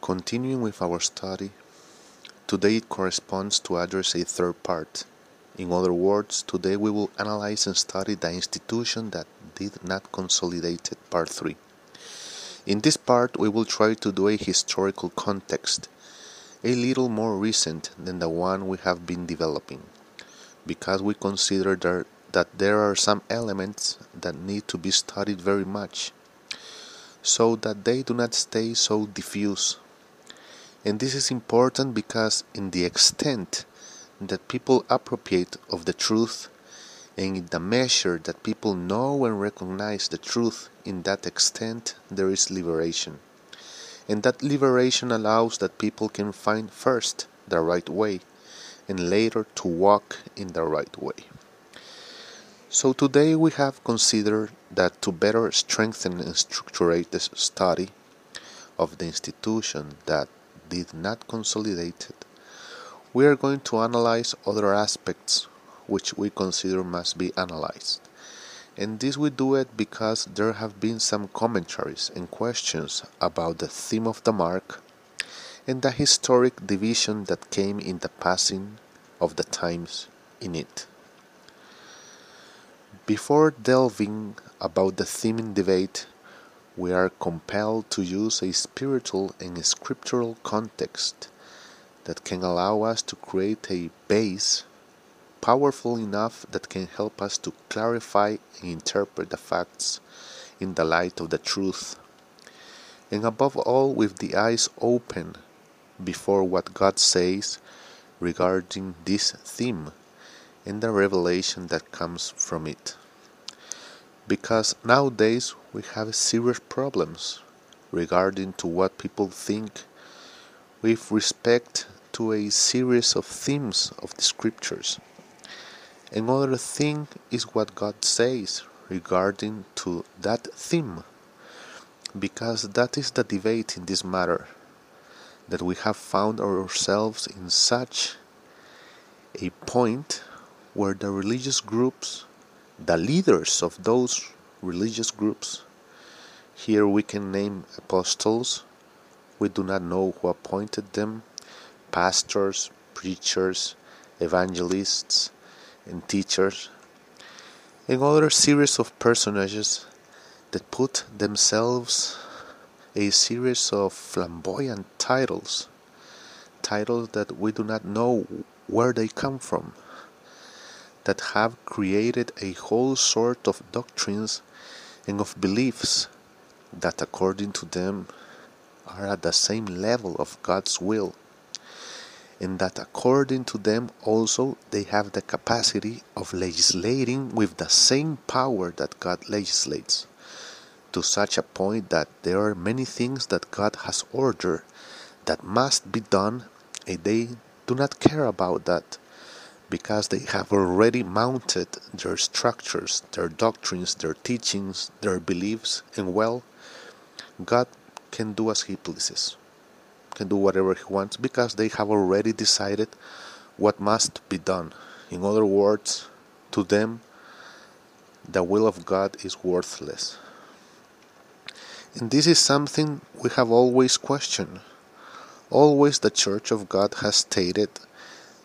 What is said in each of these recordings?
Continuing with our study, today it corresponds to address a third part. In other words, today we will analyze and study the institution that did not consolidate it, part 3. In this part, we will try to do a historical context, a little more recent than the one we have been developing, because we consider there, that there are some elements that need to be studied very much, so that they do not stay so diffuse. And this is important because, in the extent that people appropriate of the truth, and in the measure that people know and recognize the truth in that extent there is liberation. And that liberation allows that people can find first the right way and later to walk in the right way. So today we have considered that to better strengthen and structurate the study of the institution that did not consolidate it we are going to analyze other aspects which we consider must be analyzed. And this we do it because there have been some commentaries and questions about the theme of the mark and the historic division that came in the passing of the times in it. Before delving about the theme in debate, we are compelled to use a spiritual and scriptural context that can allow us to create a base powerful enough that can help us to clarify and interpret the facts in the light of the truth, and above all, with the eyes open before what God says regarding this theme and the revelation that comes from it. Because nowadays we have serious problems regarding to what people think with respect to a series of themes of the scriptures. Another thing is what God says regarding to that theme because that is the debate in this matter that we have found ourselves in such a point where the religious groups the leaders of those religious groups. Here we can name apostles. We do not know who appointed them. Pastors preachers evangelists and teachers, and other series of personages that put themselves a series of flamboyant titles, titles that we do not know where they come from, that have created a whole sort of doctrines and of beliefs that, according to them, are at the same level of God's will and that according to them also they have the capacity of legislating with the same power that God legislates, to such a point that there are many things that God has ordered that must be done, and they do not care about that because they have already mounted their structures, their doctrines, their teachings, their beliefs, and well, God can do as He pleases can do whatever he wants because they have already decided what must be done. In other words, to them, the will of God is worthless. And this is something we have always questioned. Always the Church of God has stated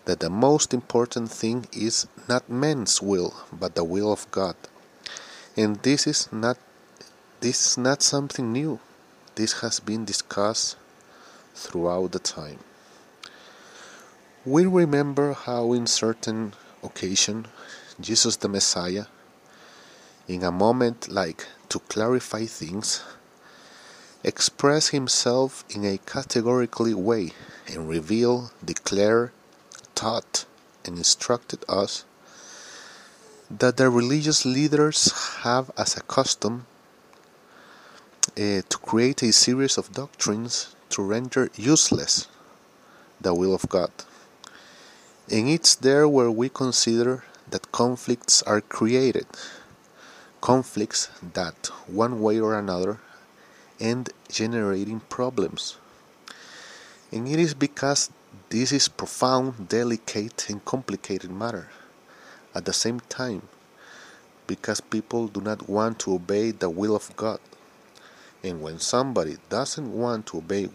that the most important thing is not men's will, but the will of God. And this is not this is not something new. This has been discussed throughout the time. We remember how, in certain occasion, Jesus the Messiah, in a moment like to clarify things, express himself in a categorically way and reveal, declare, taught, and instructed us that the religious leaders have as a custom uh, to create a series of doctrines to render useless the will of God. And it's there where we consider that conflicts are created, conflicts that, one way or another, end generating problems. And it is because this is profound, delicate, and complicated matter. At the same time, because people do not want to obey the will of God and when somebody doesn't want to obey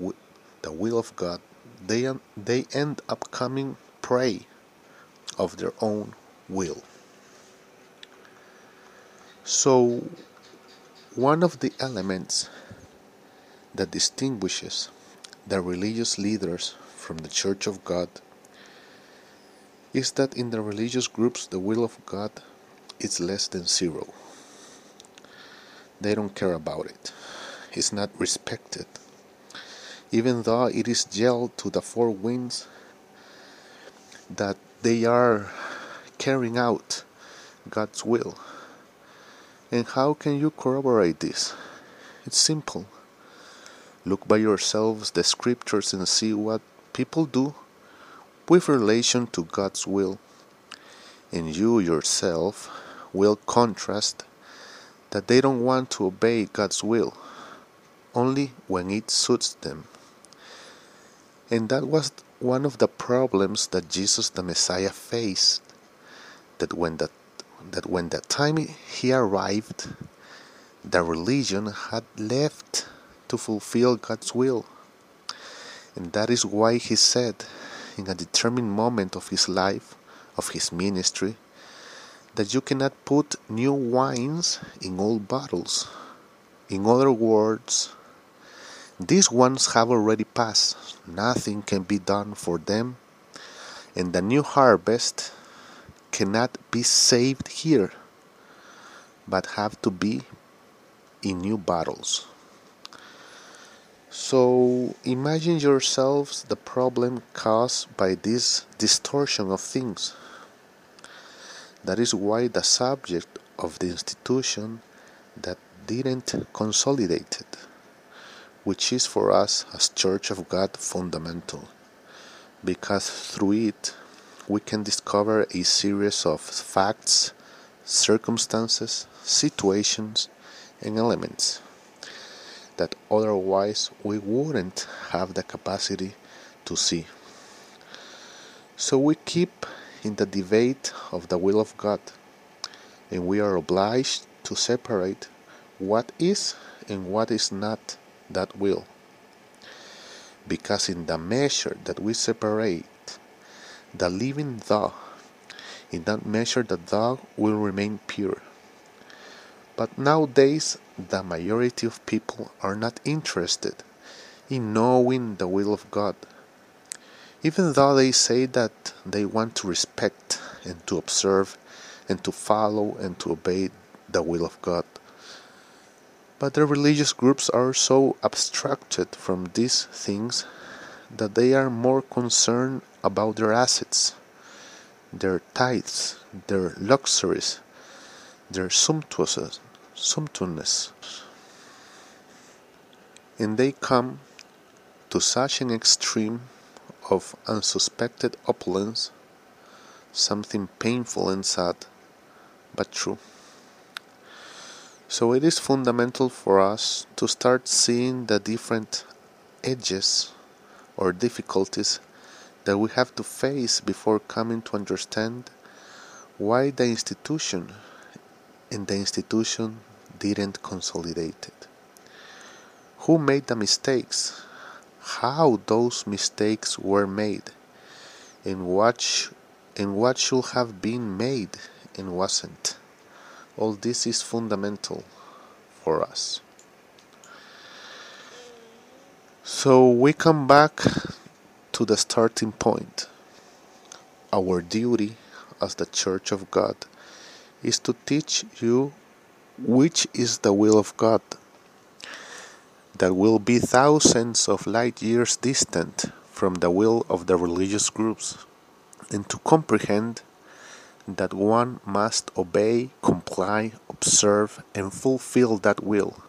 the will of God, they, they end up coming prey of their own will. So, one of the elements that distinguishes the religious leaders from the Church of God is that in the religious groups the will of God is less than zero. They don't care about it. It's not respected. Even though it is yelled to the four winds that they are carrying out God's will. And how can you corroborate this? It's simple. Look by yourselves the scriptures and see what people do with relation to God's will. And you yourself will contrast that they don't want to obey God's will only when it suits them. And that was one of the problems that Jesus the Messiah faced that when the that when the time he arrived the religion had left to fulfill God's will. And that is why he said in a determined moment of his life, of his ministry, that you cannot put new wines in old bottles. In other words, these ones have already passed, nothing can be done for them, and the new harvest cannot be saved here, but have to be in new bottles. So imagine yourselves the problem caused by this distortion of things. That is why the subject of the institution that didn't consolidate it, which is for us as Church of God fundamental, because through it we can discover a series of facts, circumstances, situations, and elements that otherwise we wouldn't have the capacity to see. So we keep in the debate of the will of God, and we are obliged to separate what is and what is not that will. Because in the measure that we separate the living thou, in that measure the thou will remain pure. But nowadays, the majority of people are not interested in knowing the will of God, even though they say that they want to respect and to observe and to follow and to obey the will of God. But the religious groups are so abstracted from these things that they are more concerned about their assets, their tithes, their luxuries, their sumptuousness, sumptuousness. And they come to such an extreme of unsuspected opulence, something painful and sad, but true. So it is fundamental for us to start seeing the different edges or difficulties that we have to face before coming to understand why the institution and the institution didn't consolidate it. Who made the mistakes? How those mistakes were made? And what, sh- and what should have been made and wasn't? All this is fundamental for us. So we come back to the starting point. Our duty as the Church of God is to teach you which is the will of God that will be thousands of light years distant from the will of the religious groups, and to comprehend that one must obey, comply, observe, and fulfill that will,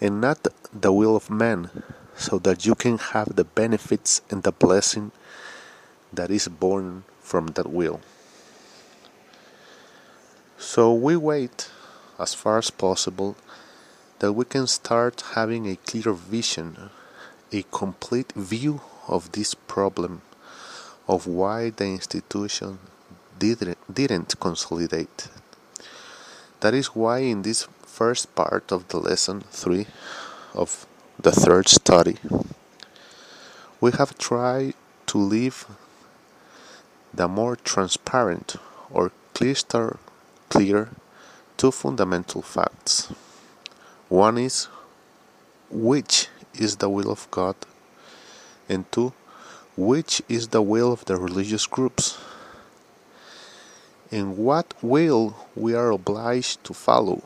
and not the will of man, so that you can have the benefits and the blessing that is born from that will. So we wait as far as possible that we can start having a clear vision, a complete view of this problem of why the institution didn't, consolidate. That is why in this first part of the lesson 3 of the third study, we have tried to leave the more transparent or crystal clear two fundamental facts. One is which is the will of God, and two, which is the will of the religious groups, and what will we are obliged to follow,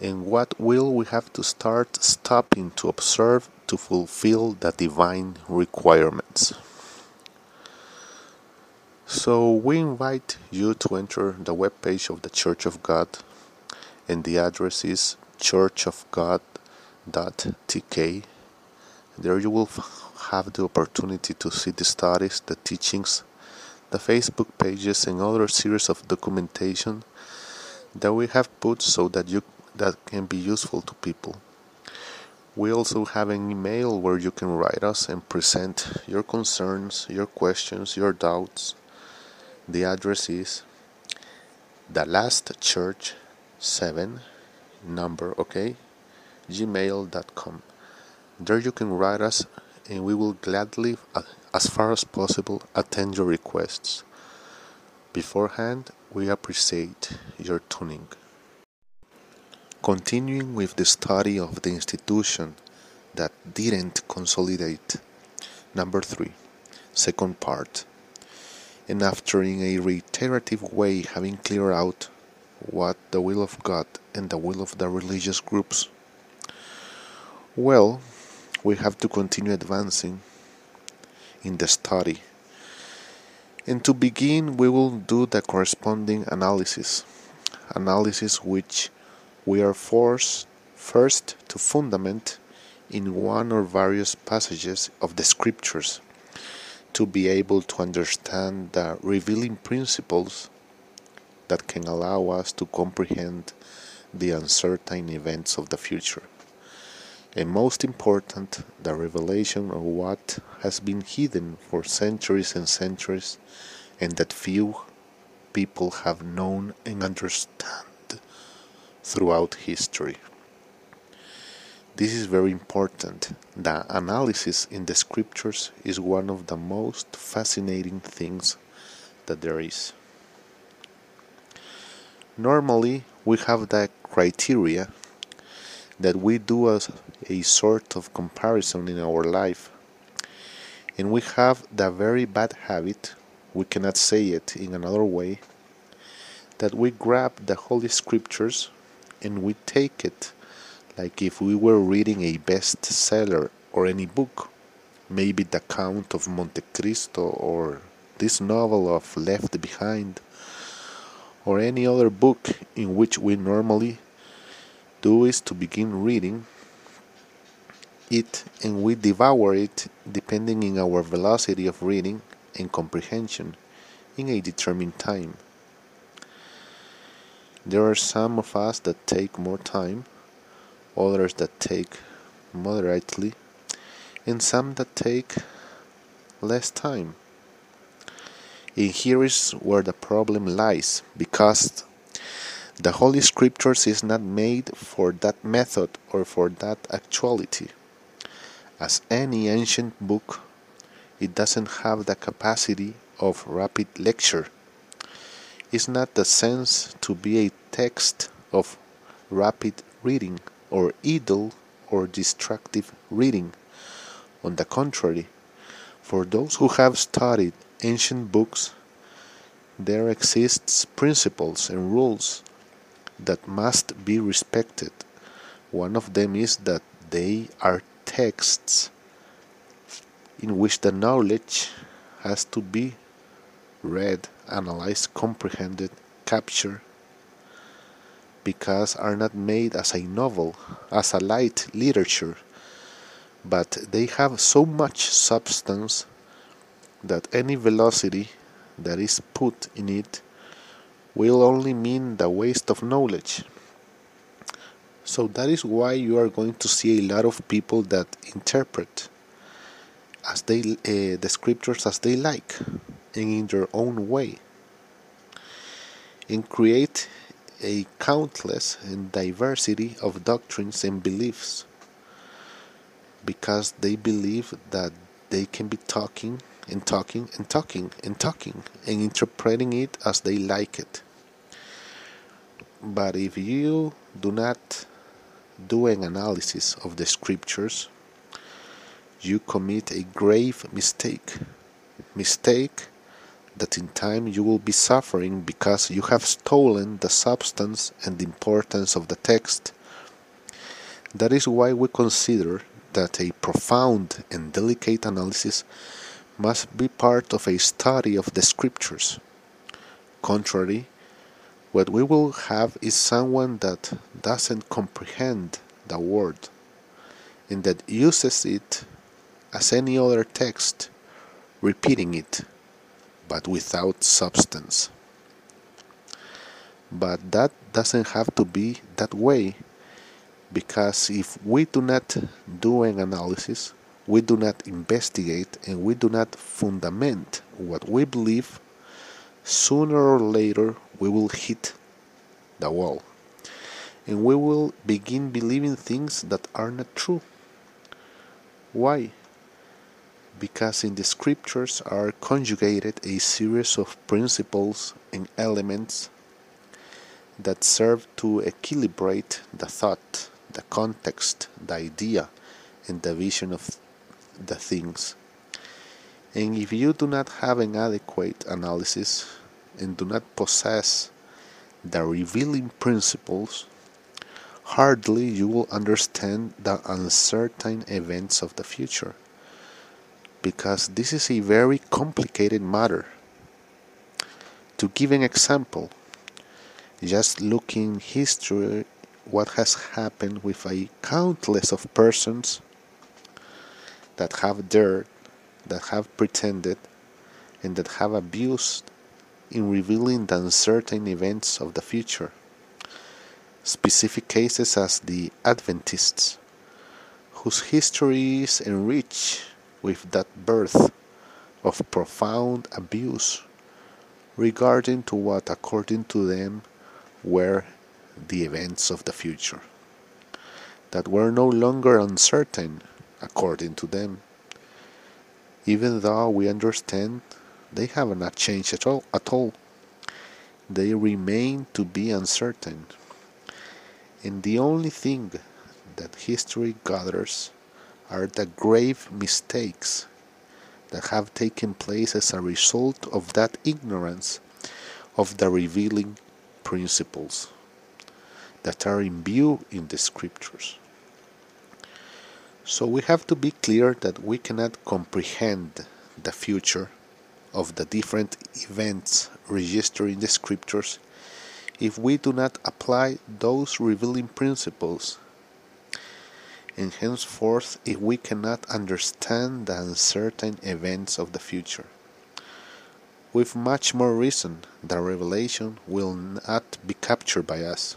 and what will we have to start stopping to observe to fulfill the divine requirements. So we invite you to enter the web page of the Church of God and the address is churchofgod.tk. There you will have the opportunity to see the studies, the teachings, the Facebook pages and other series of documentation that we have put so that you that can be useful to people. We also have an email where you can write us and present your concerns, your questions, your doubts. The address is the last church 7 number okay gmail.com there you can write us and we will gladly uh, as far as possible attend your requests. Beforehand we appreciate your tuning. Continuing with the study of the institution that didn't consolidate. Number 3 second part and after in a reiterative way having cleared out what the will of God and the will of the religious groups? Well, we have to continue advancing in the study. And to begin, we will do the corresponding analysis. Analysis which we are forced first to fundament in one or various passages of the scriptures to be able to understand the revealing principles that can allow us to comprehend the uncertain events of the future. And most important, the revelation of what has been hidden for centuries and centuries and that few people have known and understand throughout history. This is very important. The analysis in the scriptures is one of the most fascinating things that there is. Normally, we have the criteria that we do as a sort of comparison in our life. And we have the very bad habit, we cannot say it in another way, that we grab the Holy Scriptures and we take it like if we were reading a bestseller or any book, maybe The Count of Monte Cristo or this novel of Left Behind or any other book in which we normally do is to begin reading it and we devour it depending in our velocity of reading and comprehension in a determined time. There are some of us that take more time, others that take moderately, and some that take less time. And here is where the problem lies, because the Holy Scriptures is not made for that method or for that actuality. As any ancient book, it doesn't have the capacity of rapid lecture. It's not the sense to be a text of rapid reading or idle or distractive reading. On the contrary, for those who have studied ancient books, there exists principles and rules that must be respected. One of them is that they are texts in which the knowledge has to be read, analyzed, comprehended, captured, because are not made as a novel, as a light literature, but they have so much substance that any velocity that is put in it will only mean the waste of knowledge. So that is why you are going to see a lot of people that interpret as they uh, the scriptures as they like and in their own way and create a countless and diversity of doctrines and beliefs because they believe that they can be talking and talking and talking and talking and interpreting it as they like it. But if you do not do an analysis of the scriptures, you commit a grave mistake. Mistake that in time you will be suffering because you have stolen the substance and importance of the text. That is why we consider that a profound and delicate analysis must be part of a study of the scriptures. Contrary, what we will have is someone that doesn't comprehend the word and that uses it as any other text, repeating it, but without substance. But that doesn't have to be that way because if we do not do an analysis, we do not investigate and we do not fundament what we believe, sooner or later we will hit the wall and we will begin believing things that are not true. Why? Because in the scriptures are conjugated a series of principles and elements that serve to equilibrate the thought, the context, the idea, and the vision of the things. And if you do not have an adequate analysis and do not possess the revealing principles, hardly you will understand the uncertain events of the future. Because this is a very complicated matter. To give an example, just looking history what has happened with a countless of persons that have dared, that have pretended, and that have abused in revealing the uncertain events of the future. Specific cases as the Adventists, whose history is enriched with that birth of profound abuse regarding to what according to them were the events of the future that were no longer uncertain according to them. Even though we understand they have not changed at all, at all. They remain to be uncertain. And the only thing that history gathers are the grave mistakes that have taken place as a result of that ignorance of the revealing principles that are imbued in the scriptures. So we have to be clear that we cannot comprehend the future of the different events registered in the scriptures if we do not apply those revealing principles. And henceforth, if we cannot understand the uncertain events of the future. With much more reason, the revelation will not be captured by us.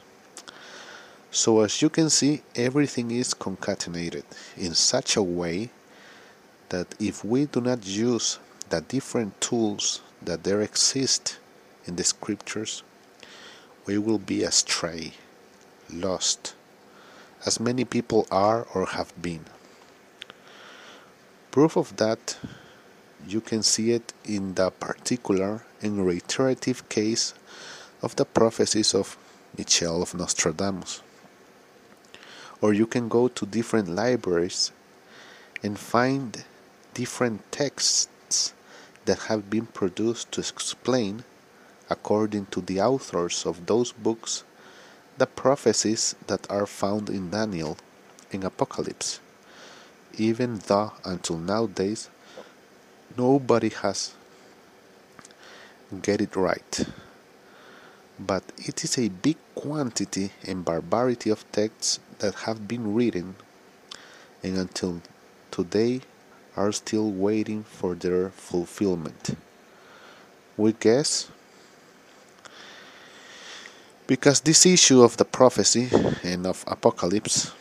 So as you can see, everything is concatenated in such a way that if we do not use the different tools that there exist in the scriptures, we will be astray, lost, as many people are or have been. Proof of that, you can see it in the particular and reiterative case of the prophecies of Michel of Nostradamus or you can go to different libraries and find different texts that have been produced to explain, according to the authors of those books, the prophecies that are found in Daniel in Apocalypse, even though until nowadays nobody has get it right but it is a big quantity and barbarity of texts that have been written and until today are still waiting for their fulfillment. We guess because this issue of the prophecy and of apocalypse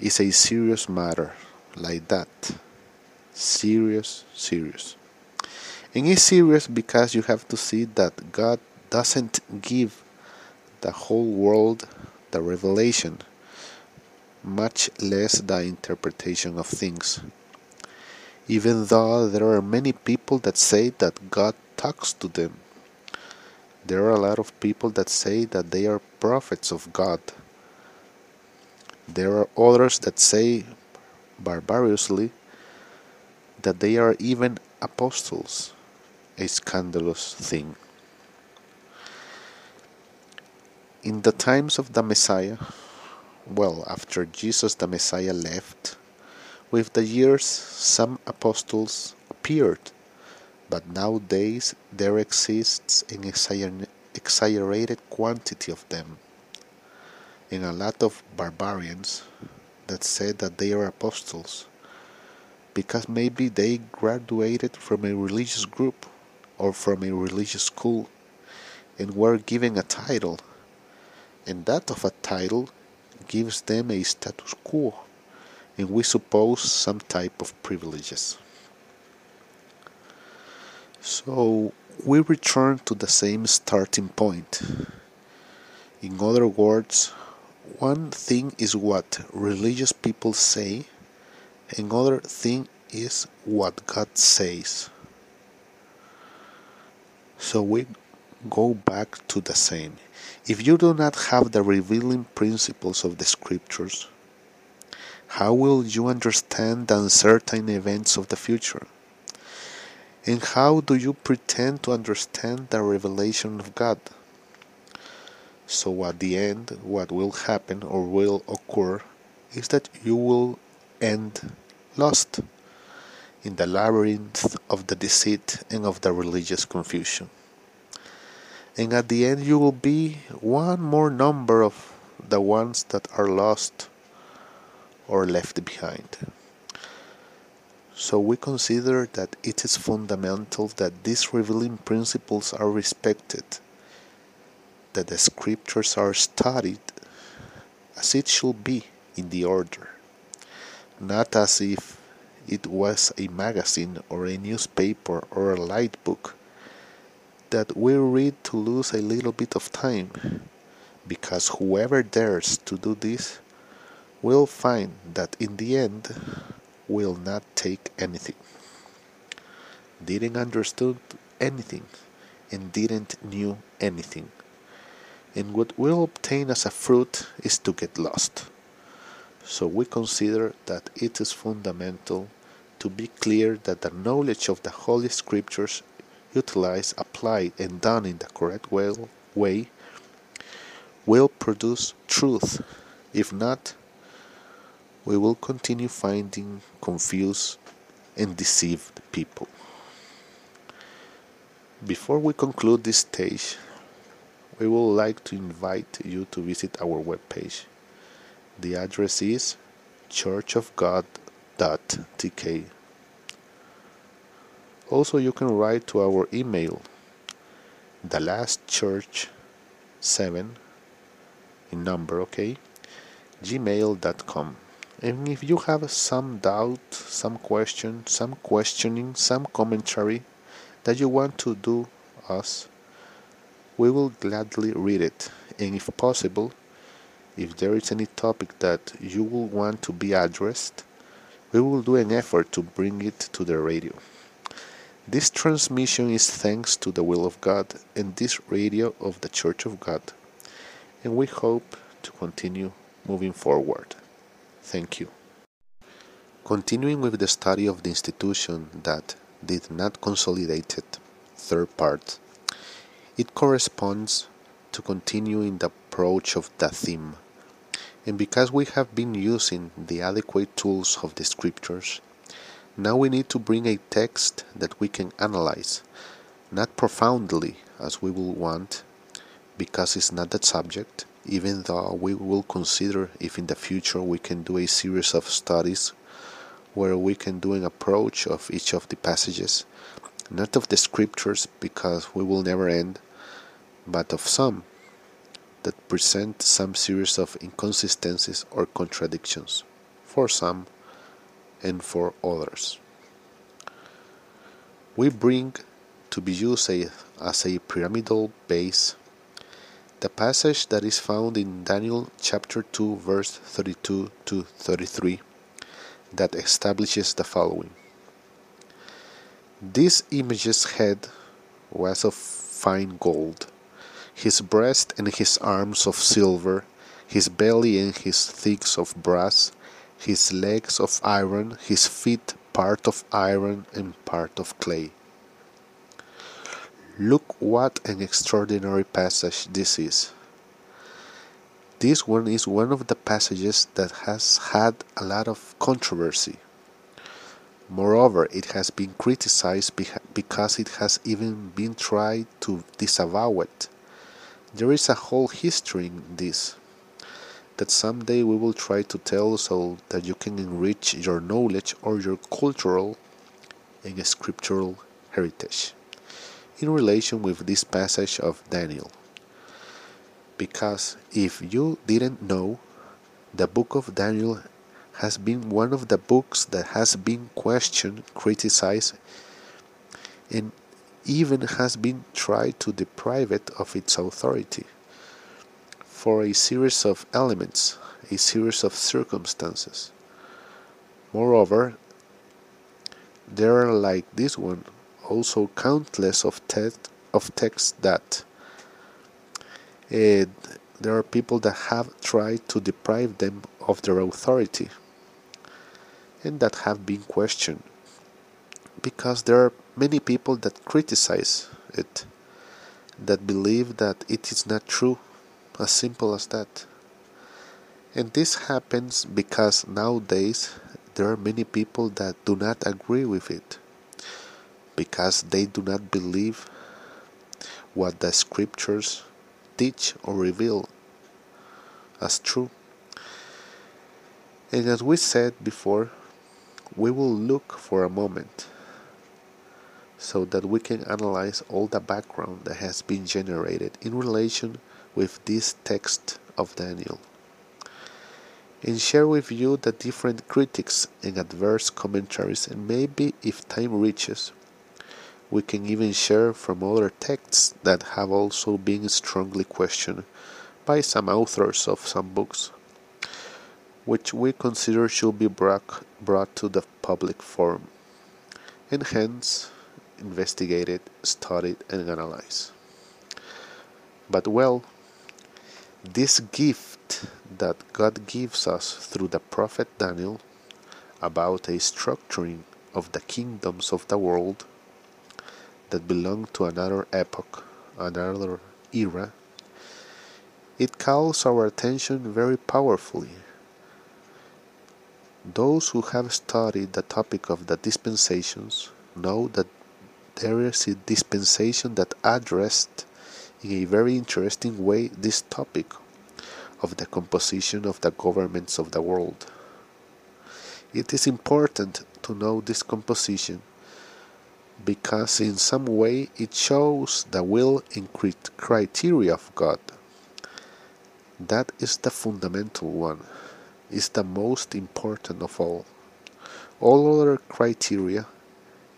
is a serious matter like that. Serious, serious. And it's serious because you have to see that God doesn't give the whole world the revelation, much less the interpretation of things. Even though there are many people that say that God talks to them, there are a lot of people that say that they are prophets of God. There are others that say barbarously that they are even apostles, a scandalous thing. In the times of the Messiah, well, after Jesus the Messiah left, with the years some apostles appeared, but nowadays there exists an exaggerated quantity of them, and a lot of barbarians that said that they are apostles because maybe they graduated from a religious group or from a religious school and were given a title and that of a title gives them a status quo and we suppose some type of privileges. So we return to the same starting point. In other words, one thing is what religious people say, another thing is what God says. So we go back to the same. If you do not have the revealing principles of the scriptures, how will you understand the uncertain events of the future? And how do you pretend to understand the revelation of God? So, at the end, what will happen or will occur is that you will end lost in the labyrinth of the deceit and of the religious confusion and at the end you will be one more number of the ones that are lost or left behind. So we consider that it is fundamental that these revealing principles are respected, that the scriptures are studied as it should be in the order, not as if it was a magazine or a newspaper or a light book that we read to lose a little bit of time, because whoever dares to do this will find that in the end will not take anything. Didn't understood anything and didn't knew anything. And what will obtain as a fruit is to get lost. So we consider that it is fundamental to be clear that the knowledge of the Holy Scriptures utilized, applied, and done in the correct way will produce truth. If not, we will continue finding confused and deceived people. Before we conclude this stage, we would like to invite you to visit our webpage. The address is churchofgod.tk. Also, you can write to our email, the last church 7 in number, okay? gmail.com. And if you have some doubt, some question, some questioning, some commentary that you want to do us, we will gladly read it. And if possible, if there is any topic that you will want to be addressed, we will do an effort to bring it to the radio. This transmission is thanks to the will of God and this radio of the Church of God, and we hope to continue moving forward. Thank you. Continuing with the study of the institution that did not consolidate it, third part, it corresponds to continuing the approach of the theme. And because we have been using the adequate tools of the scriptures, now we need to bring a text that we can analyze, not profoundly as we will want, because it's not that subject, even though we will consider if in the future we can do a series of studies where we can do an approach of each of the passages, not of the scriptures because we will never end, but of some that present some series of inconsistencies or contradictions. For some, and for others. We bring to be used as a pyramidal base The passage that is found in Daniel chapter 2 verse 32 to 33 that establishes the following. This image's head was of fine gold, his breast and his arms of silver, his belly and his thighs of brass, his legs of iron, his feet part of iron and part of clay. Look what an extraordinary passage this is. This one is one of the passages that has had a lot of controversy. Moreover, it has been criticized because it has even been tried to disavow it. There is a whole history in this that someday we will try to tell so that you can enrich your knowledge or your cultural and scriptural heritage in relation with this passage of Daniel. Because if you didn't know, the book of Daniel has been one of the books that has been questioned, criticized, and even has been tried to deprive it of its authority for a series of elements, a series of circumstances. Moreover, there are like this one also countless of of texts that uh, there are people that have tried to deprive them of their authority and that have been questioned because there are many people that criticize it that believe that it is not true as simple as that. And this happens because nowadays there are many people that do not agree with it because they do not believe what the scriptures teach or reveal as true. And as we said before, we will look for a moment so that we can analyze all the background that has been generated in relation with this text of Daniel and share with you the different critics and adverse commentaries and maybe if time reaches we can even share from other texts that have also been strongly questioned by some authors of some books, which we consider should be brought, brought to the public forum, and hence investigated, studied, and analyzed. But well, this gift that God gives us through the prophet Daniel about a structuring of the kingdoms of the world that belong to another epoch, another era, it calls our attention very powerfully. Those who have studied the topic of the dispensations know that there is a dispensation that addressed in a very interesting way this topic of the composition of the governments of the world. It is important to know this composition because in some way it shows the will and criteria of God. That is the fundamental one, is the most important of all. All other criteria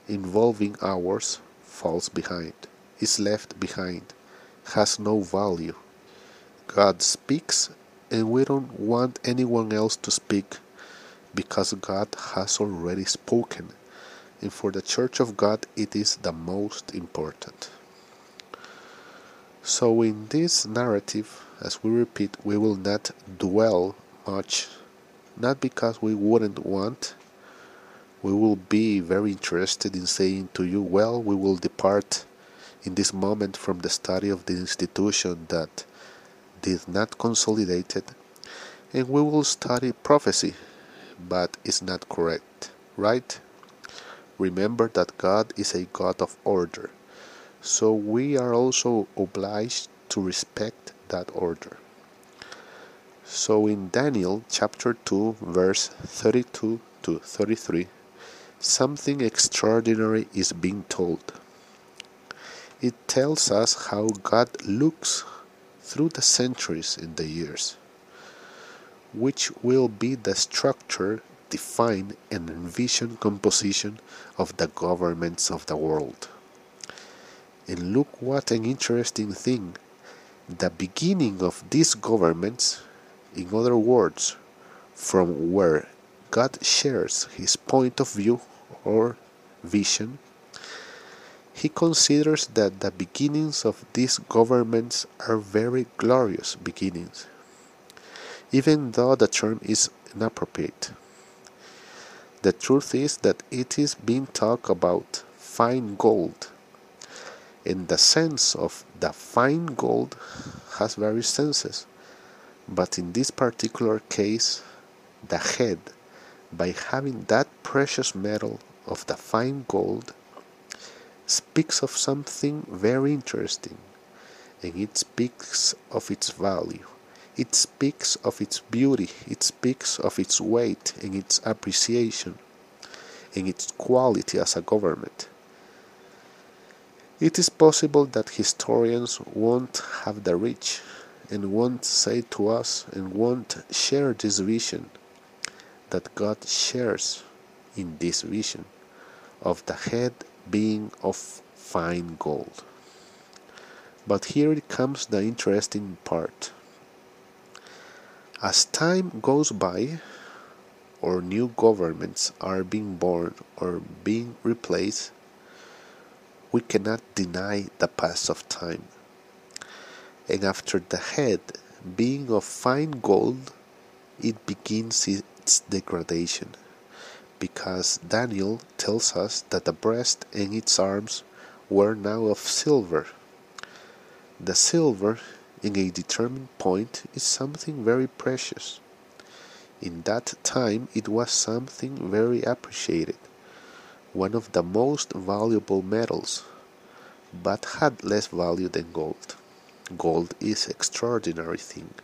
involving ours falls behind, is left behind, has no value. God speaks and we don't want anyone else to speak because God has already spoken and for the Church of God it is the most important. So, in this narrative, as we repeat, we will not dwell much, not because we wouldn't want, we will be very interested in saying to you, well, we will depart in this moment from the study of the institution that did not consolidate it, and we will study prophecy, but it's not correct, right? Remember that God is a God of order, so we are also obliged to respect that order. So in Daniel chapter 2, verse 32 to 33, something extraordinary is being told. It tells us how God looks through the centuries and the years, which will be the structure define and envision composition of the governments of the world. And look what an interesting thing. the beginning of these governments, in other words, from where God shares his point of view or vision, he considers that the beginnings of these governments are very glorious beginnings, even though the term is inappropriate. The truth is that it is being talked about fine gold. In the sense of the fine gold has various senses, but in this particular case, the head, by having that precious metal of the fine gold, speaks of something very interesting, and it speaks of its value. It speaks of its beauty, it speaks of its weight and its appreciation, and its quality as a government. It is possible that historians won't have the reach and won't say to us and won't share this vision that God shares in this vision of the head being of fine gold. But here comes the interesting part. As time goes by, or new governments are being born or being replaced, we cannot deny the pass of time. And after the head being of fine gold, it begins its degradation, because Daniel tells us that the breast and its arms were now of silver. The silver in a determined point is something very precious. In that time it was something very appreciated, one of the most valuable metals, but had less value than gold. Gold is extraordinary thing,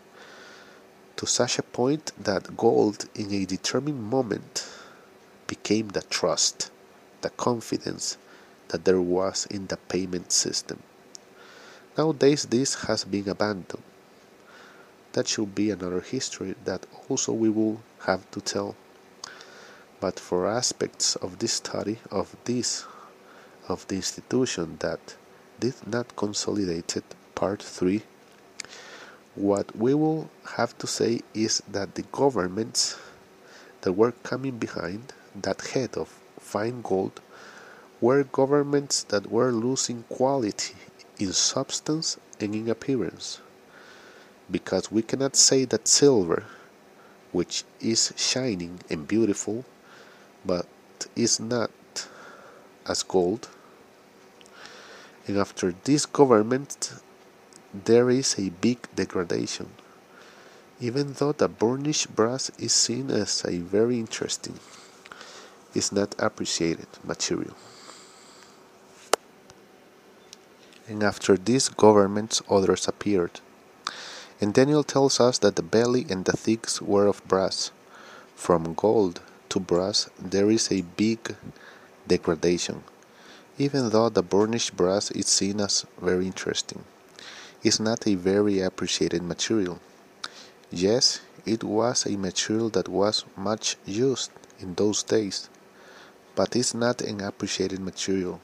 to such a point that gold in a determined moment became the trust, the confidence that there was in the payment system. Nowadays, this has been abandoned. That should be another history that also we will have to tell. But for aspects of this study of this of the institution that did not consolidate it, part 3, what we will have to say is that the governments that were coming behind that head of fine gold were governments that were losing quality in substance and in appearance, because we cannot say that silver, which is shining and beautiful, but is not as gold, and after this government there is a big degradation, even though the burnished brass is seen as a very interesting, is not appreciated material. And after these governments others appeared. And Daniel tells us that the belly and the thighs were of brass. From gold to brass there is a big degradation, even though the burnished brass is seen as very interesting. It's not a very appreciated material. Yes, it was a material that was much used in those days, but it's not an appreciated material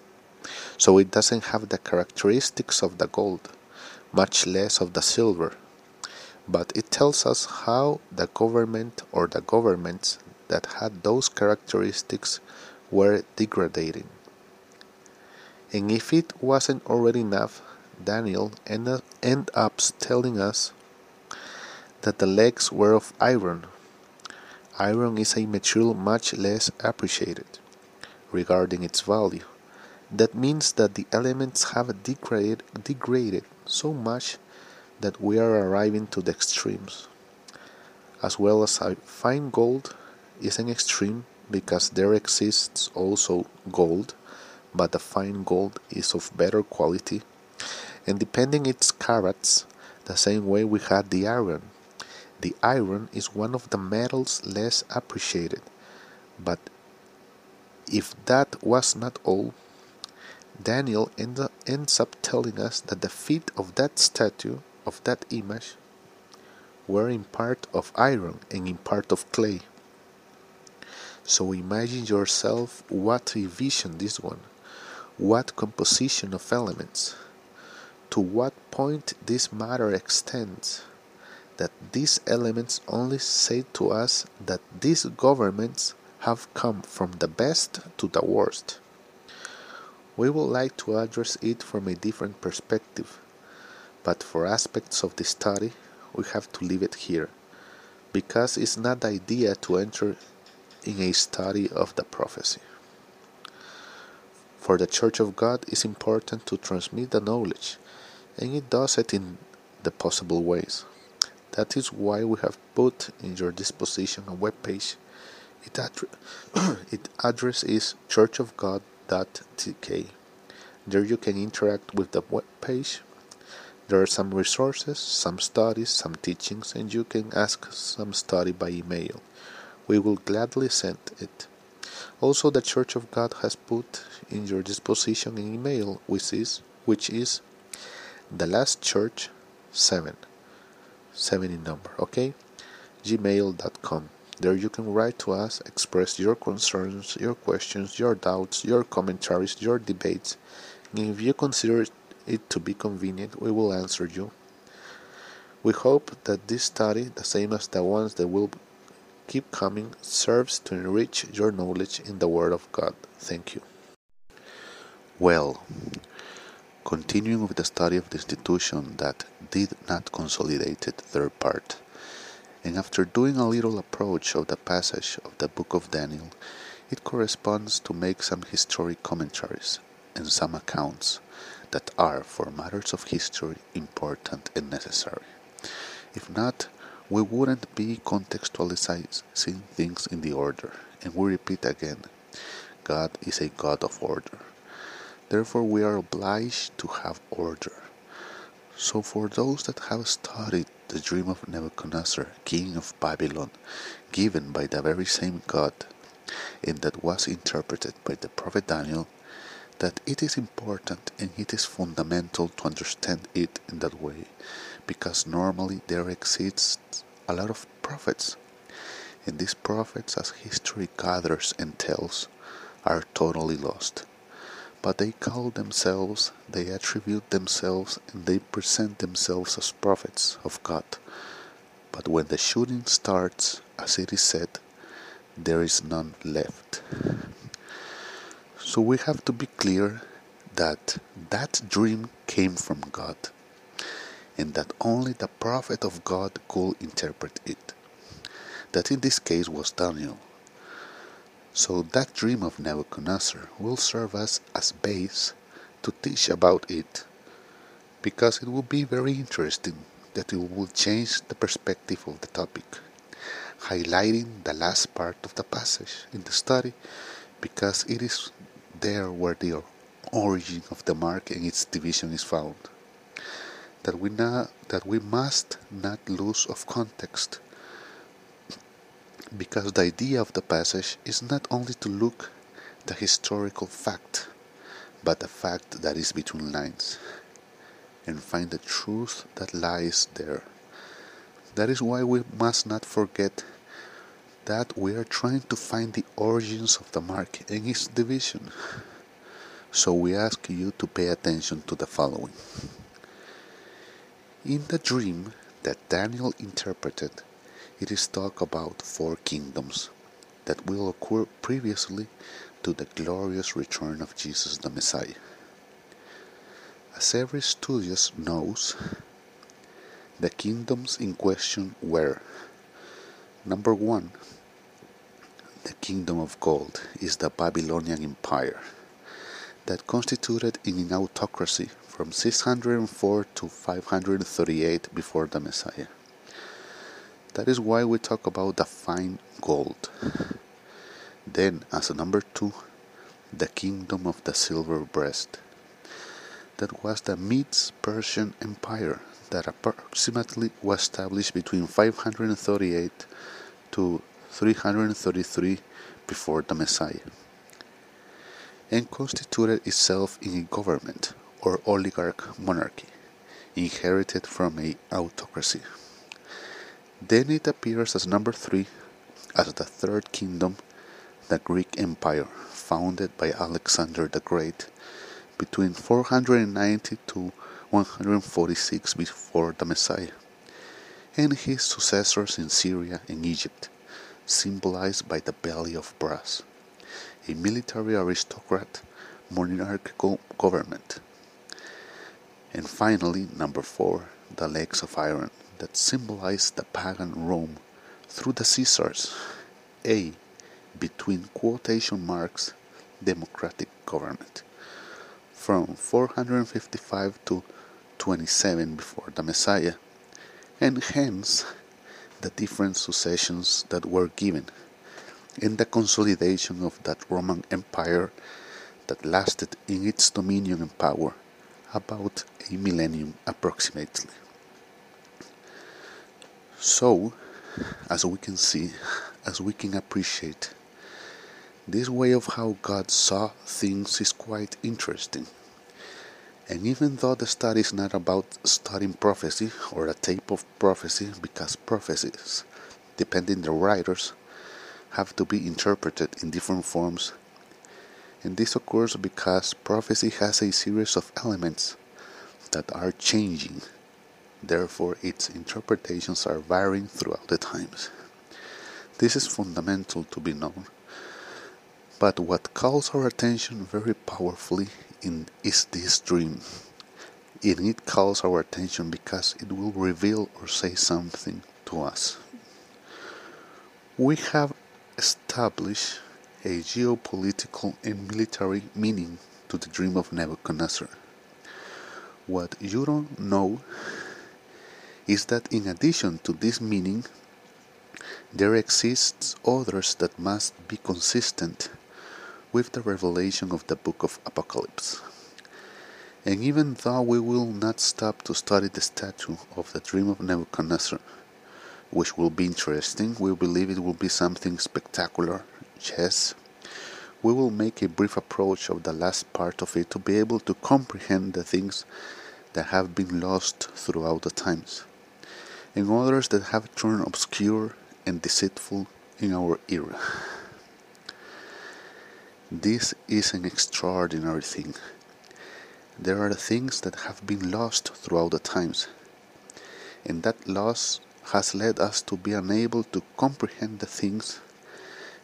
so it doesn't have the characteristics of the gold, much less of the silver. But it tells us how the government or the governments that had those characteristics were degrading. And if it wasn't already enough, Daniel ended end up telling us that the legs were of iron. Iron is a material much less appreciated regarding its value. That means that the elements have degraded, degraded so much that we are arriving to the extremes. As well as fine gold is an extreme because there exists also gold, but the fine gold is of better quality, and depending its carats, the same way we had the iron. The iron is one of the metals less appreciated, but if that was not all, Daniel ends up telling us that the feet of that statue, of that image, were in part of iron and in part of clay. So imagine yourself what vision this one, what composition of elements. to what point this matter extends, that these elements only say to us that these governments have come from the best to the worst. We would like to address it from a different perspective, but for aspects of the study, we have to leave it here, because it's not the idea to enter in a study of the prophecy. For the Church of God, it's important to transmit the knowledge, and it does it in the possible ways. That is why we have put in your disposition a web page. It, its address is churchofgod.tk. There you can interact with the web page. There are some resources, some studies, some teachings, and you can ask some study by email. We will gladly send it. Also, the Church of God has put in your disposition an email, which is, which is the last church 7 7 in number okay gmail.com there you can write to us express your concerns your questions your doubts your commentaries your debates. And if you consider it to be convenient we will answer you. We hope that this study the same as the ones that will keep coming serves to enrich your knowledge in the word of god. Thank you. Well continuing with the study of the institution that did not consolidate their part. And after doing a little approach of the passage of the book of Daniel, it corresponds to make some historic commentaries and some accounts that are, for matters of history, important and necessary. If not, we wouldn't be contextualizing things in the order. And we repeat again God is a God of order. Therefore, we are obliged to have order. So, for those that have studied the dream of Nebuchadnezzar, king of Babylon, given by the very same God, and that was interpreted by the prophet Daniel, that it is important and it is fundamental to understand it in that way, because normally there exists a lot of prophets, and these prophets, as history gathers and tells, are totally lost but they call themselves, they attribute themselves, and they present themselves as prophets of God. But when the shooting starts, as it is said, there is none left. So we have to be clear that that dream came from God, and that only the prophet of God could interpret it. That in this case was Daniel. So that dream of Nebuchadnezzar will serve us as base to teach about it because it will be very interesting that it will change the perspective of the topic, highlighting the last part of the passage in the study because it is there where the origin of the mark and its division is found. That we, not, that we must not lose of context because the idea of the passage is not only to look the historical fact, but the fact that is between lines, and find the truth that lies there. That is why we must not forget that we are trying to find the origins of the mark and its division. So we ask you to pay attention to the following. In the dream that Daniel interpreted, it is talk about four kingdoms that will occur previously to the glorious return of Jesus the Messiah. As every studious knows, the kingdoms in question were number one, the kingdom of gold is the Babylonian Empire that constituted in an autocracy from 604 to 538 before the Messiah. That is why we talk about the fine gold. Then, as a number two, the kingdom of the silver breast. That was the Medes Persian Empire that approximately was established between 538 to 333 before the Messiah and constituted itself in a government or oligarch monarchy inherited from a autocracy. Then it appears as number three as the third kingdom, the Greek Empire, founded by Alexander the Great between 490 to 146 before the Messiah, and his successors in Syria and Egypt, symbolized by the belly of brass, a military aristocrat monarchical government. And finally, number four, the legs of iron that symbolized the pagan Rome through the Caesars, a, between quotation marks, democratic government. From 455 to 27 before the Messiah, and hence the different successions that were given in the consolidation of that Roman Empire that lasted in its dominion and power about a millennium approximately. So, as we can see, as we can appreciate, this way of how God saw things is quite interesting. And even though the study is not about studying prophecy or a tape of prophecy, because prophecies, depending the writers, have to be interpreted in different forms. And this occurs because prophecy has a series of elements that are changing. Therefore, its interpretations are varying throughout the times. This is fundamental to be known. But what calls our attention very powerfully in, is this dream. And it calls our attention because it will reveal or say something to us. We have established a geopolitical and military meaning to the dream of Nebuchadnezzar. What you don't know is that in addition to this meaning, there exists others that must be consistent with the revelation of the book of Apocalypse. And even though we will not stop to study the statue of the dream of Nebuchadnezzar, which will be interesting, we believe it will be something spectacular, yes, we will make a brief approach of the last part of it to be able to comprehend the things that have been lost throughout the times, and others that have turned obscure and deceitful in our era. This is an extraordinary thing. There are things that have been lost throughout the times, and that loss has led us to be unable to comprehend the things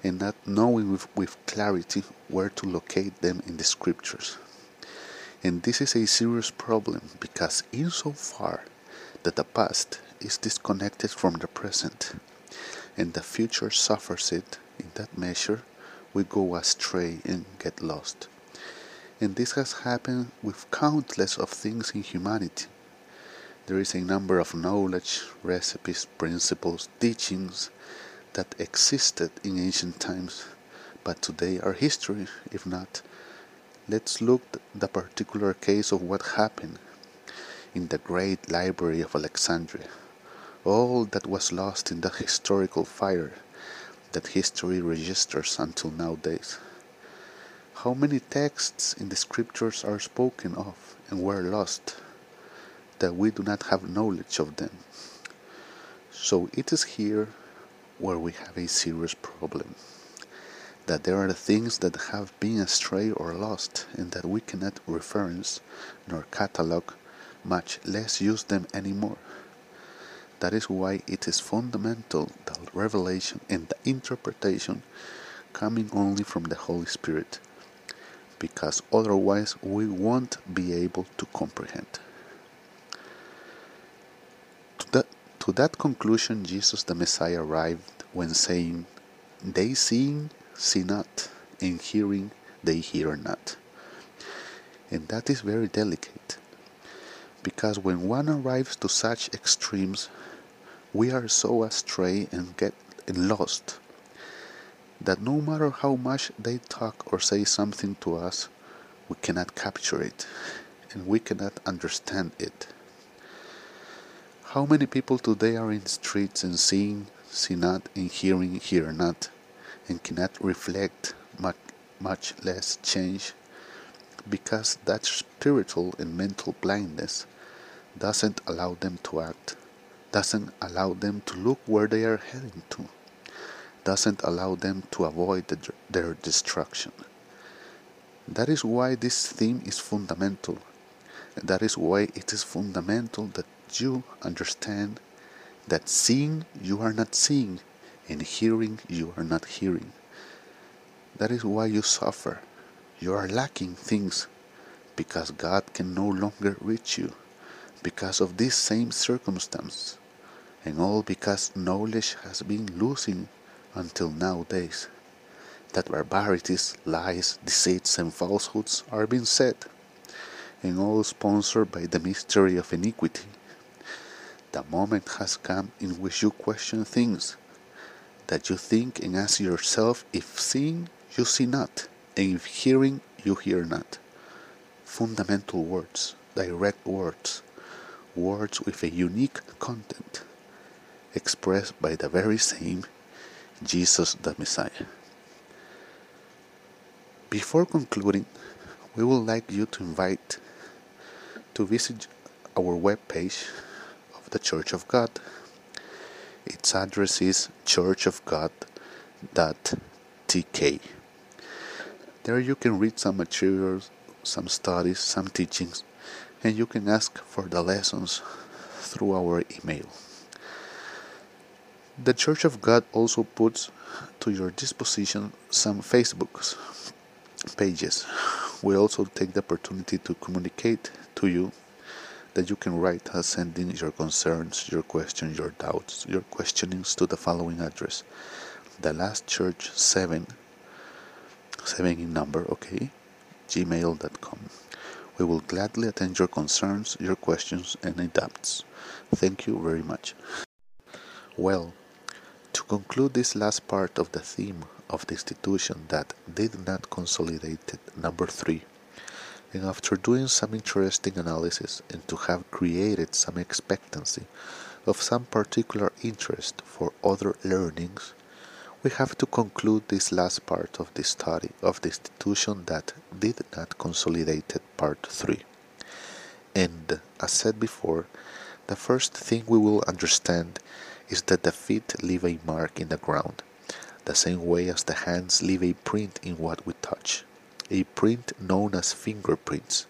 and not knowing with, with clarity where to locate them in the scriptures. And this is a serious problem because, insofar that the past is disconnected from the present and the future suffers it in that measure, we go astray and get lost. And this has happened with countless of things in humanity. There is a number of knowledge, recipes, principles, teachings that existed in ancient times, but today are history, if not. Let's look at the particular case of what happened in the great library of Alexandria. All that was lost in the historical fire that history registers until nowadays. How many texts in the scriptures are spoken of and were lost that we do not have knowledge of them? So it is here where we have a serious problem. That there are things that have been astray or lost and that we cannot reference nor catalog, much less use them anymore. That is why it is fundamental the revelation and the interpretation coming only from the Holy Spirit, because otherwise we won't be able to comprehend. To that, to that conclusion, Jesus the Messiah arrived when saying, They seeing, see not, and hearing, they hear not. And that is very delicate, because when one arrives to such extremes, we are so astray and get lost that no matter how much they talk or say something to us, we cannot capture it and we cannot understand it. How many people today are in streets and seeing, see not, and hearing, hear not, and cannot reflect, much, much less change, because that spiritual and mental blindness doesn't allow them to act doesn't allow them to look where they are heading to, doesn't allow them to avoid the, their destruction. That is why this theme is fundamental, that is why it is fundamental that you understand that seeing you are not seeing and hearing you are not hearing. That is why you suffer. You are lacking things because God can no longer reach you because of this same circumstance, and all because knowledge has been losing until nowadays. That barbarities, lies, deceits, and falsehoods are being said, and all sponsored by the mystery of iniquity. The moment has come in which you question things that you think and ask yourself if seeing you see not, and if hearing you hear not. Fundamental words, direct words, words with a unique content, expressed by the very same Jesus the Messiah. Before concluding, we would like you to invite to visit our webpage of the Church of God. Its address is churchofgod.tk. There you can read some materials, some studies, some teachings, and you can ask for the lessons through our email. The Church of God also puts to your disposition some Facebook pages. We also take the opportunity to communicate to you that you can write us sending your concerns, your questions, your doubts, your questionings to the following address. The last church 7 7 in number, okay? gmail.com. We will gladly attend your concerns, your questions, and doubts. Thank you very much. Well, to conclude this last part of the theme of the institution that did not consolidate number three, and after doing some interesting analysis and to have created some expectancy of some particular interest for other learnings, we have to conclude this last part of the study of the institution that did not consolidate part 3. And as said before, the first thing we will understand is that the feet leave a mark in the ground, the same way as the hands leave a print in what we touch, a print known as fingerprints.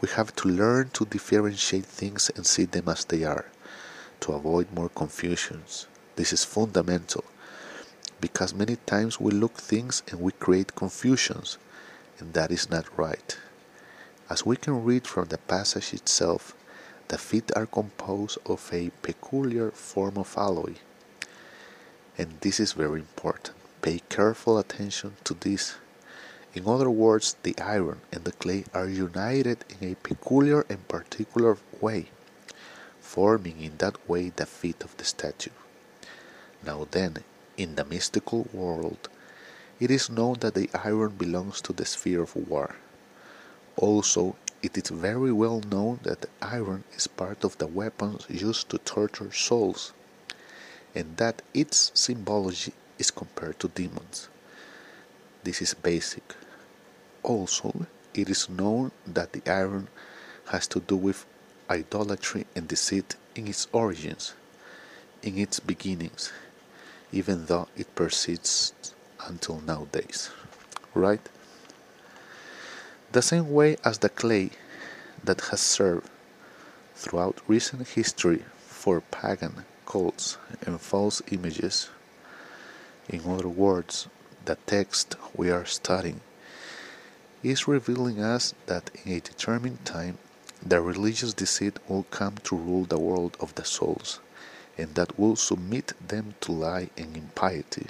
We have to learn to differentiate things and see them as they are, to avoid more confusions. This is fundamental because many times we look things and we create confusions, and that is not right. As we can read from the passage itself, the feet are composed of a peculiar form of alloy, and this is very important. Pay careful attention to this. In other words, the iron and the clay are united in a peculiar and particular way, forming in that way the feet of the statue. Now then, in the mystical world, it is known that the iron belongs to the sphere of war. Also, it is very well known that iron is part of the weapons used to torture souls, and that its symbology is compared to demons. This is basic. Also, it is known that the iron has to do with idolatry and deceit in its origins, in its beginnings, even though it persists until nowadays. Right? The same way as the clay that has served throughout recent history for pagan cults and false images. In other words, the text we are studying is revealing us that in a determined time the religious deceit will come to rule the world of the souls and that will submit them to lie and impiety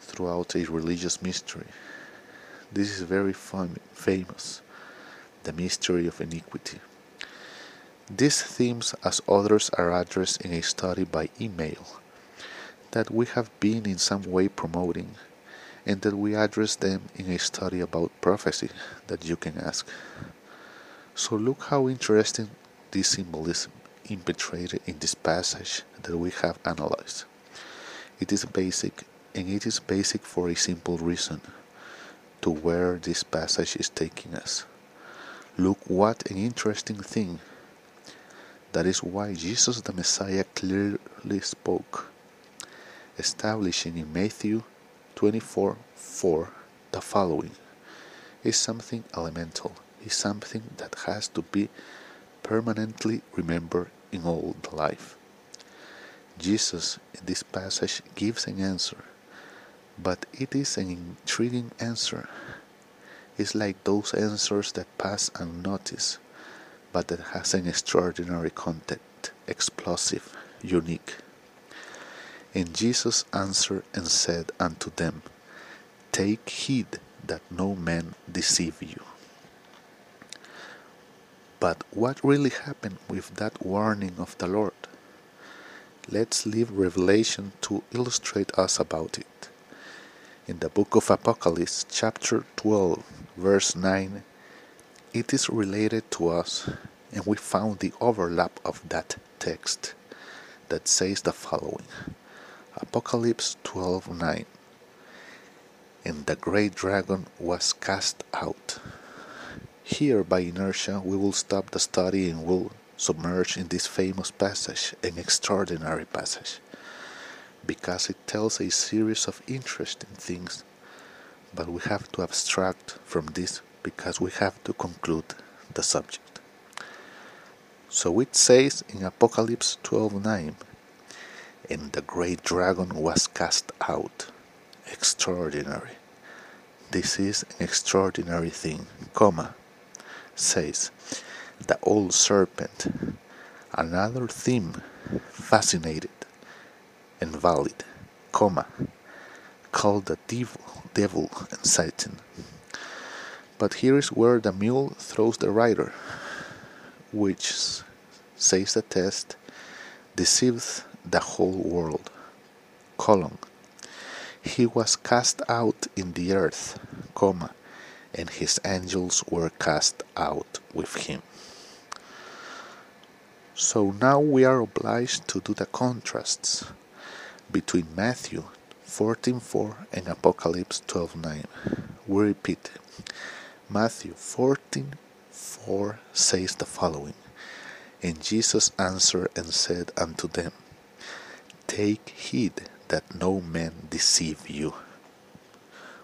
throughout a religious mystery. This is very fam- famous, the mystery of iniquity. These themes, as others, are addressed in a study by email that we have been in some way promoting, and that we address them in a study about prophecy that you can ask. So, look how interesting this symbolism impetrated in this passage that we have analyzed. It is basic, and it is basic for a simple reason to where this passage is taking us. Look what an interesting thing. That is why Jesus the Messiah clearly spoke, establishing in Matthew 24 4 the following is something elemental. is something that has to be permanently remembered in all life. Jesus in this passage gives an answer, but it is an intriguing answer. It's like those answers that pass unnoticed, but that has an extraordinary content, explosive, unique. And Jesus answered and said unto them, Take heed that no man deceive you. But what really happened with that warning of the Lord? Let's leave Revelation to illustrate us about it. In the book of Apocalypse, chapter 12, verse 9, it is related to us, and we found the overlap of that text that says the following Apocalypse 12 9. And the great dragon was cast out. Here, by inertia, we will stop the study and will submerge in this famous passage, an extraordinary passage, because it tells a series of interesting things, but we have to abstract from this because we have to conclude the subject. So it says in Apocalypse 12:9, and the great dragon was cast out. Extraordinary. This is an extraordinary thing, comma, says the old serpent, another theme, fascinated and valid, comma, called the devil, devil and Satan. But here is where the mule throws the rider, which, says the test, deceives the whole world. Colon. He was cast out in the earth, comma, and his angels were cast out with him. So now we are obliged to do the contrasts between Matthew 14:4 and Apocalypse 12:9. We repeat. Matthew 14:4 says the following: And Jesus answered and said unto them, Take heed that no man deceive you.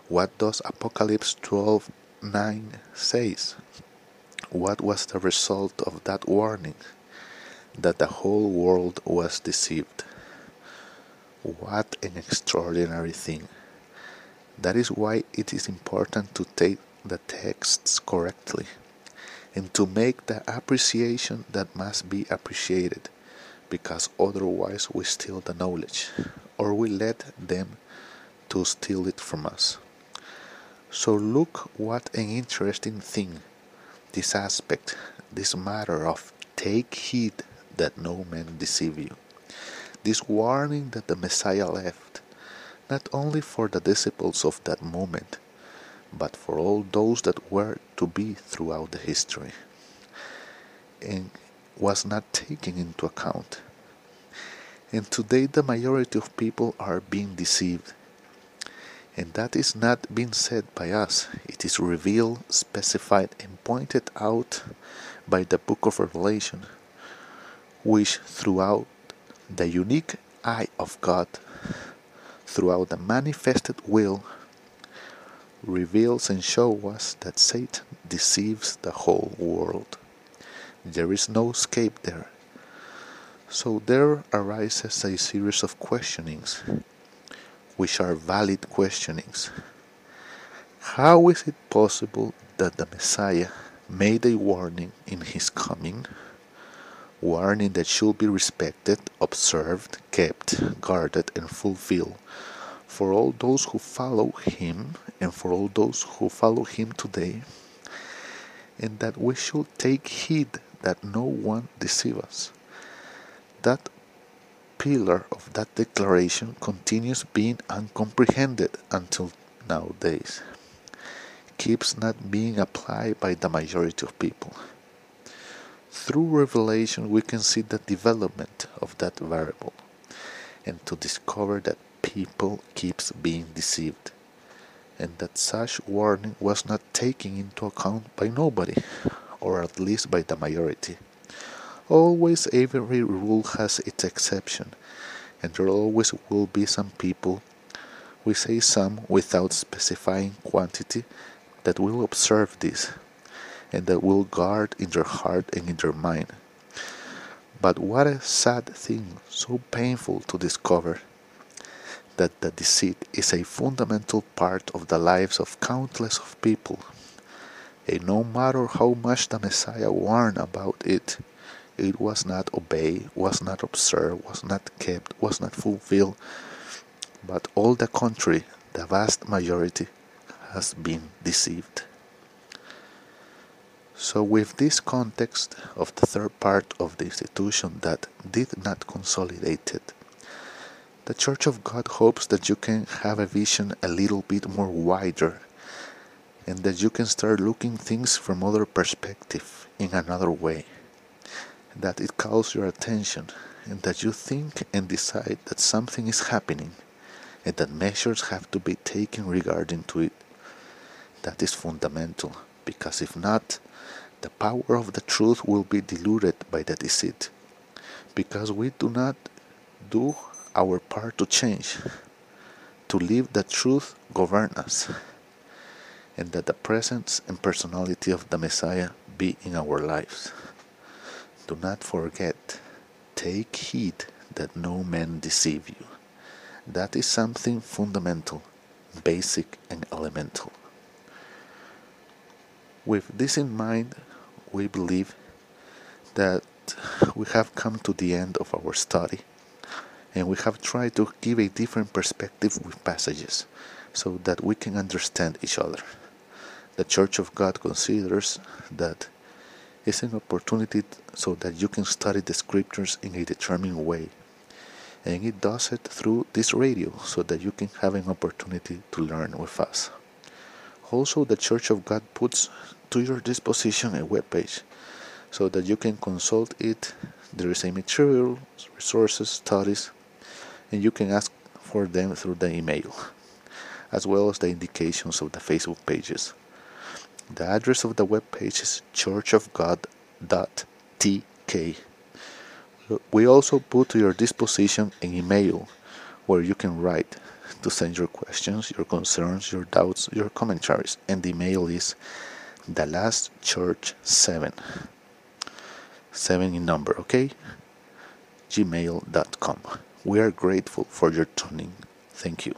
What does Apocalypse 12:9 says? What was the result of that warning? that the whole world was deceived. What an extraordinary thing! That is why it is important to take the texts correctly and to make the appreciation that must be appreciated, because otherwise we steal the knowledge or we let them to steal it from us. So look what an interesting thing this aspect, this matter of take heed that no man deceive you. This warning that the Messiah left, not only for the disciples of that moment, but for all those that were to be throughout the history, and was not taken into account. And today, the majority of people are being deceived. And that is not being said by us, it is revealed, specified, and pointed out by the book of Revelation which throughout the unique eye of God, throughout the manifested will, reveals and shows us that Satan deceives the whole world. There is no escape there. So there arises a series of questionings, which are valid questionings. How is it possible that the Messiah made a warning in his coming? Warning that should be respected, observed, kept, guarded, and fulfilled for all those who follow him and for all those who follow him today, and that we should take heed that no one deceive us. That pillar of that declaration continues being uncomprehended until nowadays, keeps not being applied by the majority of people. Through revelation, we can see the development of that variable and to discover that people keeps being deceived and that such warning was not taken into account by nobody or at least by the majority. Always every rule has its exception and there always will be some people we say some without specifying quantity that will observe this and that will guard in your heart and in your mind. But what a sad thing, so painful to discover that the deceit is a fundamental part of the lives of countless of people. And no matter how much the Messiah warned about it, it was not obeyed, was not observed, was not kept, was not fulfilled, but all the country, the vast majority, has been deceived. So, with this context of the third part of the institution that did not consolidate it, the Church of God hopes that you can have a vision a little bit more wider and that you can start looking things from other perspective in another way that it calls your attention and that you think and decide that something is happening and that measures have to be taken regarding to it. That is fundamental because if not, the power of the truth will be diluted by the deceit because we do not do our part to change, to leave the truth govern us, and that the presence and personality of the Messiah be in our lives. Do not forget, take heed that no man deceive you. That is something fundamental, basic, and elemental. With this in mind, we believe that we have come to the end of our study and we have tried to give a different perspective with passages so that we can understand each other. The Church of God considers that it's an opportunity so that you can study the scriptures in a determined way. And it does it through this radio so that you can have an opportunity to learn with us. Also, the Church of God puts to your disposition a web page so that you can consult it. There is a material, resources, studies, and you can ask for them through the email, as well as the indications of the Facebook pages. The address of the web page is churchofgod.tk. We also put to your disposition an email where you can write to send your questions, your concerns, your doubts, your commentaries. And the email is the last church 7. 7 in number, okay? gmail.com. We are grateful for your tuning. Thank you.